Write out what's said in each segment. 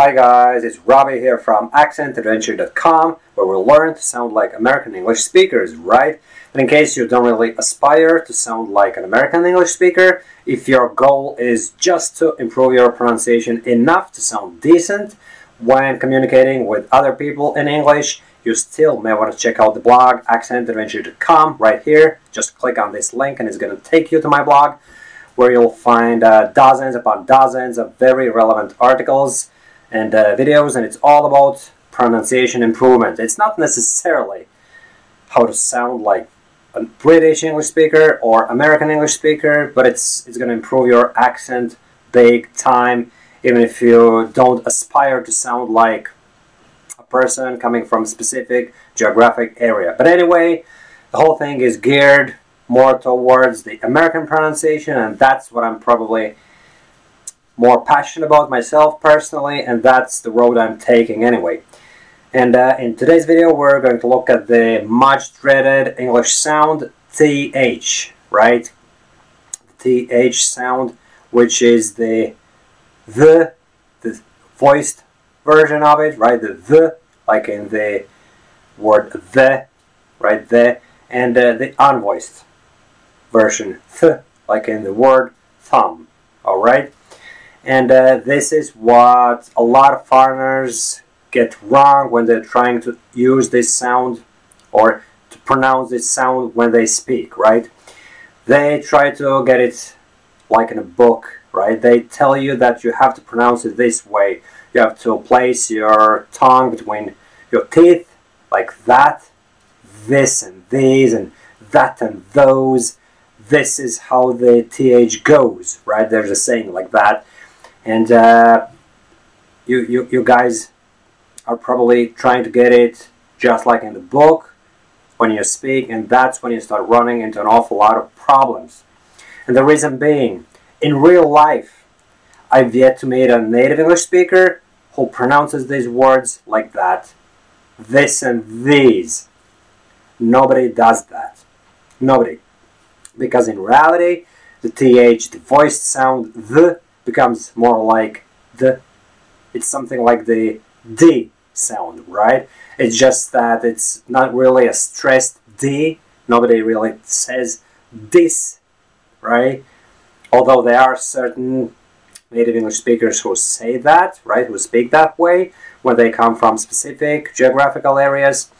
Hi guys, it's Robbie here from AccentAdventure.com where we'll learn to sound like American English speakers, right? And in case you don't really aspire to sound like an American English speaker, if your goal is just to improve your pronunciation enough to sound decent when communicating with other people in English, you still may want to check out the blog AccentAdventure.com right here. Just click on this link and it's going to take you to my blog where you'll find uh, dozens upon dozens of very relevant articles and uh, videos and it's all about pronunciation improvement. It's not necessarily how to sound like a British English speaker or American English speaker, but it's it's going to improve your accent big time even if you don't aspire to sound like a person coming from a specific geographic area. But anyway, the whole thing is geared more towards the American pronunciation and that's what I'm probably more passionate about myself personally and that's the road I'm taking anyway. And uh, in today's video we're going to look at the much dreaded English sound TH, right? TH sound which is the the, the voiced version of it, right? The the, like in the word the, right? The, and uh, the unvoiced version, th, like in the word thumb, all right? And uh, this is what a lot of foreigners get wrong when they're trying to use this sound or to pronounce this sound when they speak, right? They try to get it like in a book, right? They tell you that you have to pronounce it this way. You have to place your tongue between your teeth like that, this and these, and that and those. This is how the th goes, right? There's a saying like that and uh, you, you, you guys are probably trying to get it just like in the book when you speak and that's when you start running into an awful lot of problems. And the reason being in real life I've yet to meet a native English speaker who pronounces these words like that. This and these. Nobody does that. Nobody. Because in reality the th the voiced sound the becomes more like the it's something like the D sound, right? It's just that it's not really a stressed D. Nobody really says this, right? Although there are certain native English speakers who say that, right? Who speak that way when they come from specific geographical areas.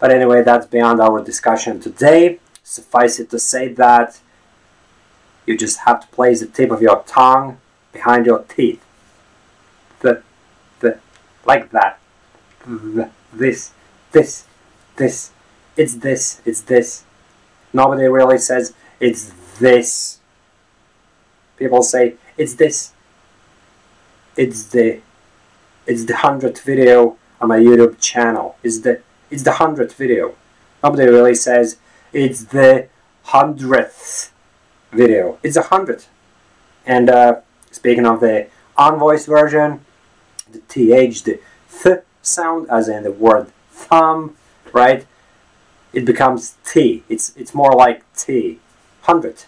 But anyway, that's beyond our discussion today. Suffice it to say that you just have to place the tip of your tongue behind your teeth. The, the, like that. The, this, this, this. It's this, it's this. Nobody really says it's this. People say it's this. It's the, it's the hundredth video on my YouTube channel. It's the, it's the hundredth video. Nobody really says it's the hundredth video. It's a hundred. And uh, Speaking of the unvoiced version, the th, the th sound, as in the word thumb, right? It becomes t. It's it's more like t, hundred.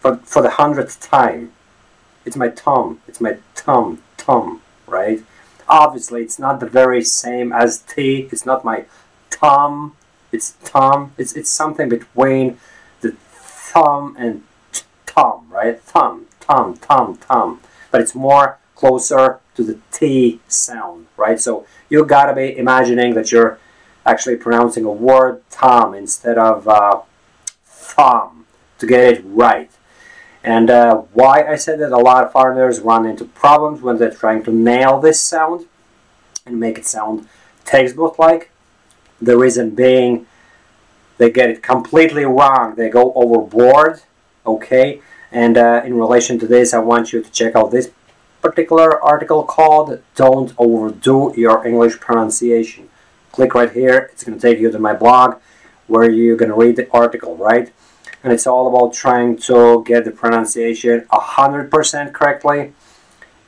For for the hundredth time, it's my thumb. It's my thumb, thumb, right? Obviously, it's not the very same as t. It's not my thumb. It's thumb. It's it's something between the thumb and right? Thumb, thumb, thumb, thumb. But it's more closer to the T sound, right? So you gotta be imagining that you're actually pronouncing a word thumb instead of uh, thumb to get it right. And uh, why I said that a lot of foreigners run into problems when they're trying to nail this sound and make it sound textbook-like. The reason being they get it completely wrong. They go overboard okay and uh, in relation to this I want you to check out this particular article called don't overdo your English pronunciation. Click right here. It's going to take you to my blog where you're going to read the article right? And it's all about trying to get the pronunciation 100% correctly.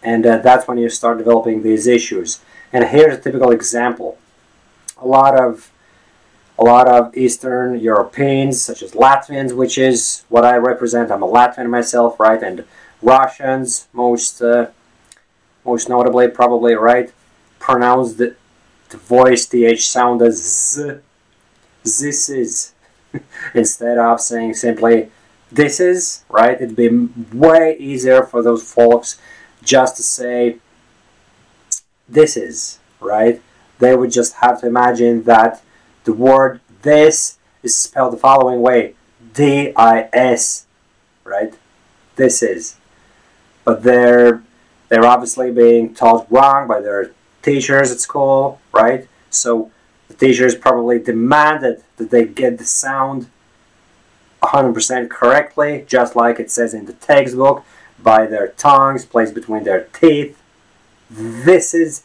And uh, that's when you start developing these issues. And here's a typical example. A lot of a lot of Eastern Europeans, such as Latvians, which is what I represent. I'm a Latvian myself, right? And Russians, most uh, most notably, probably right, pronounce the, the voice th sound as z. This is instead of saying simply this is right. It'd be way easier for those folks just to say this is right. They would just have to imagine that the word this is spelled the following way D I S, right? This is. But they're they're obviously being taught wrong by their teachers at school, right? So the teachers probably demanded that they get the sound 100% correctly, just like it says in the textbook, by their tongues placed between their teeth. This is,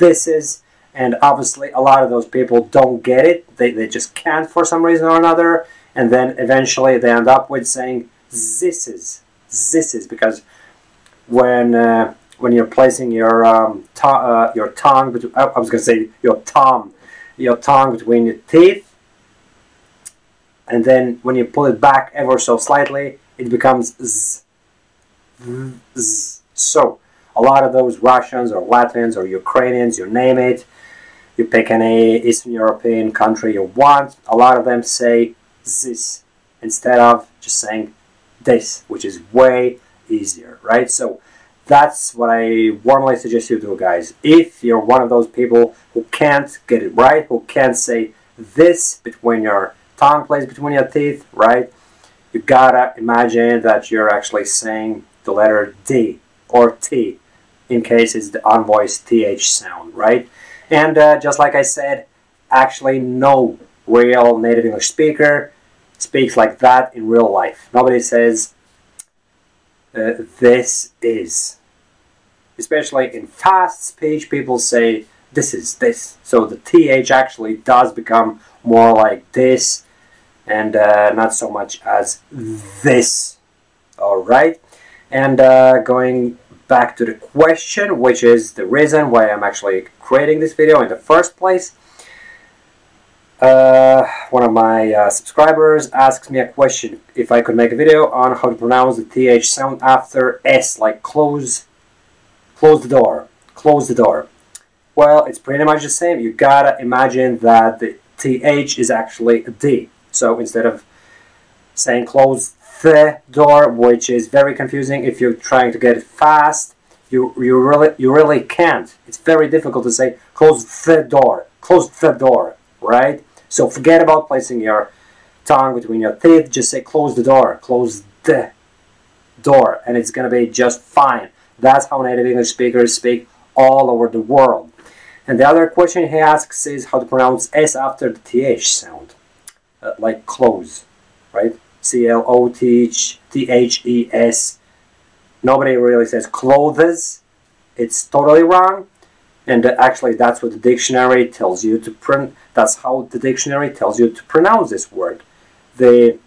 this is, and obviously a lot of those people don't get it. They, they just can't for some reason or another. And then eventually they end up with saying, this is, this is, because when uh, when you're placing your um, to- uh, your tongue, between, I was to say your tongue, your tongue between your teeth, and then when you pull it back ever so slightly, it becomes z. z. So a lot of those Russians or Latvians or Ukrainians, you name it, you pick any Eastern European country you want, a lot of them say this instead of just saying this, which is way easier, right? So that's what I warmly suggest you do, guys. If you're one of those people who can't get it right, who can't say this between your tongue placed between your teeth, right? You gotta imagine that you're actually saying the letter D or T in case it's the unvoiced TH sound, right? And uh, just like I said, actually no real native English speaker speaks like that in real life. Nobody says uh, this is. Especially in fast speech, people say this is this. So the th actually does become more like this and uh, not so much as this. All right. And uh, going back to the question, which is the reason why I'm actually creating this video in the first place. Uh, one of my uh, subscribers asks me a question if I could make a video on how to pronounce the th sound after s, like close, close the door, close the door. Well, it's pretty much the same. You gotta imagine that the th is actually a d. So instead of saying close the door, which is very confusing if you're trying to get it fast, you you really you really can't. It's very difficult to say close the door, close the door, right? So forget about placing your tongue between your teeth. Just say close the door, close the door, and it's gonna be just fine. That's how native English speakers speak all over the world. And the other question he asks is how to pronounce S after the TH sound, uh, like close, right? C L O T H T H E S. Nobody really says clothes. It's totally wrong. And actually, that's what the dictionary tells you to print. That's how the dictionary tells you to pronounce this word. The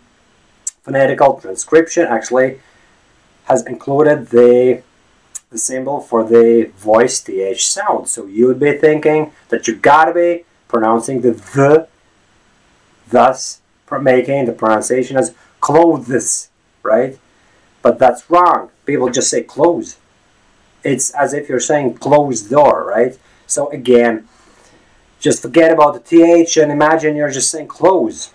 phonetical transcription actually has included the the symbol for the voice th sound. So you would be thinking that you gotta be pronouncing the the, thus making the pronunciation as clothes, right? But that's wrong. People just say close. It's as if you're saying closed door, right? So again, just forget about the th and imagine you're just saying close.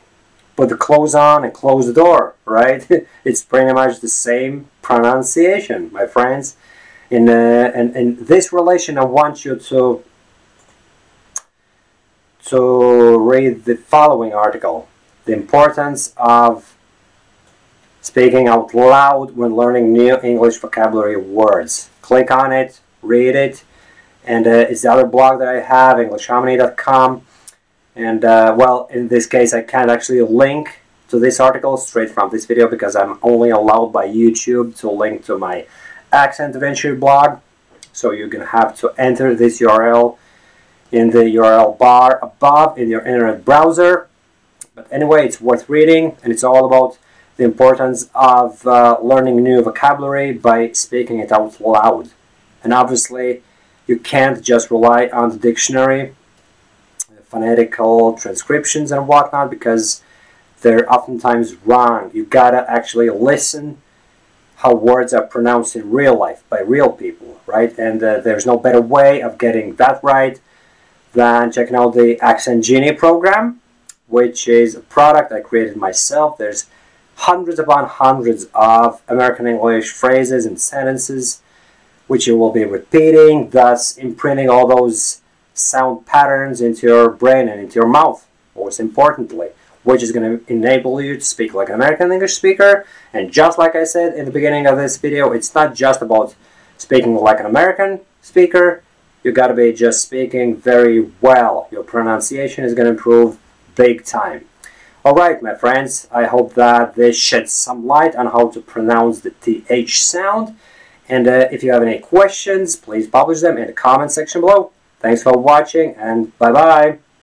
Put the close on and close the door, right? it's pretty much the same pronunciation, my friends. In, uh, in, in this relation, I want you to to read the following article: the importance of speaking out loud when learning new English vocabulary words. Click on it, read it, and uh, it's the other blog that I have, EnglishHarmony.com. And uh, well, in this case, I can't actually link to this article straight from this video because I'm only allowed by YouTube to link to my Accent Adventure blog. So you're gonna have to enter this URL in the URL bar above in your internet browser. But anyway, it's worth reading, and it's all about the importance of uh, learning new vocabulary by speaking it out loud. And obviously, you can't just rely on the dictionary, phonetical transcriptions, and whatnot because they're oftentimes wrong. You gotta actually listen how words are pronounced in real life by real people, right? And uh, there's no better way of getting that right than checking out the Accent Genie program, which is a product I created myself. There's hundreds upon hundreds of American English phrases and sentences which you will be repeating, thus imprinting all those sound patterns into your brain and into your mouth, most importantly, which is going to enable you to speak like an American English speaker. And just like I said in the beginning of this video, it's not just about speaking like an American speaker, you got to be just speaking very well. Your pronunciation is going to improve big time. Alright, my friends, I hope that this sheds some light on how to pronounce the TH sound. And uh, if you have any questions, please publish them in the comment section below. Thanks for watching and bye bye.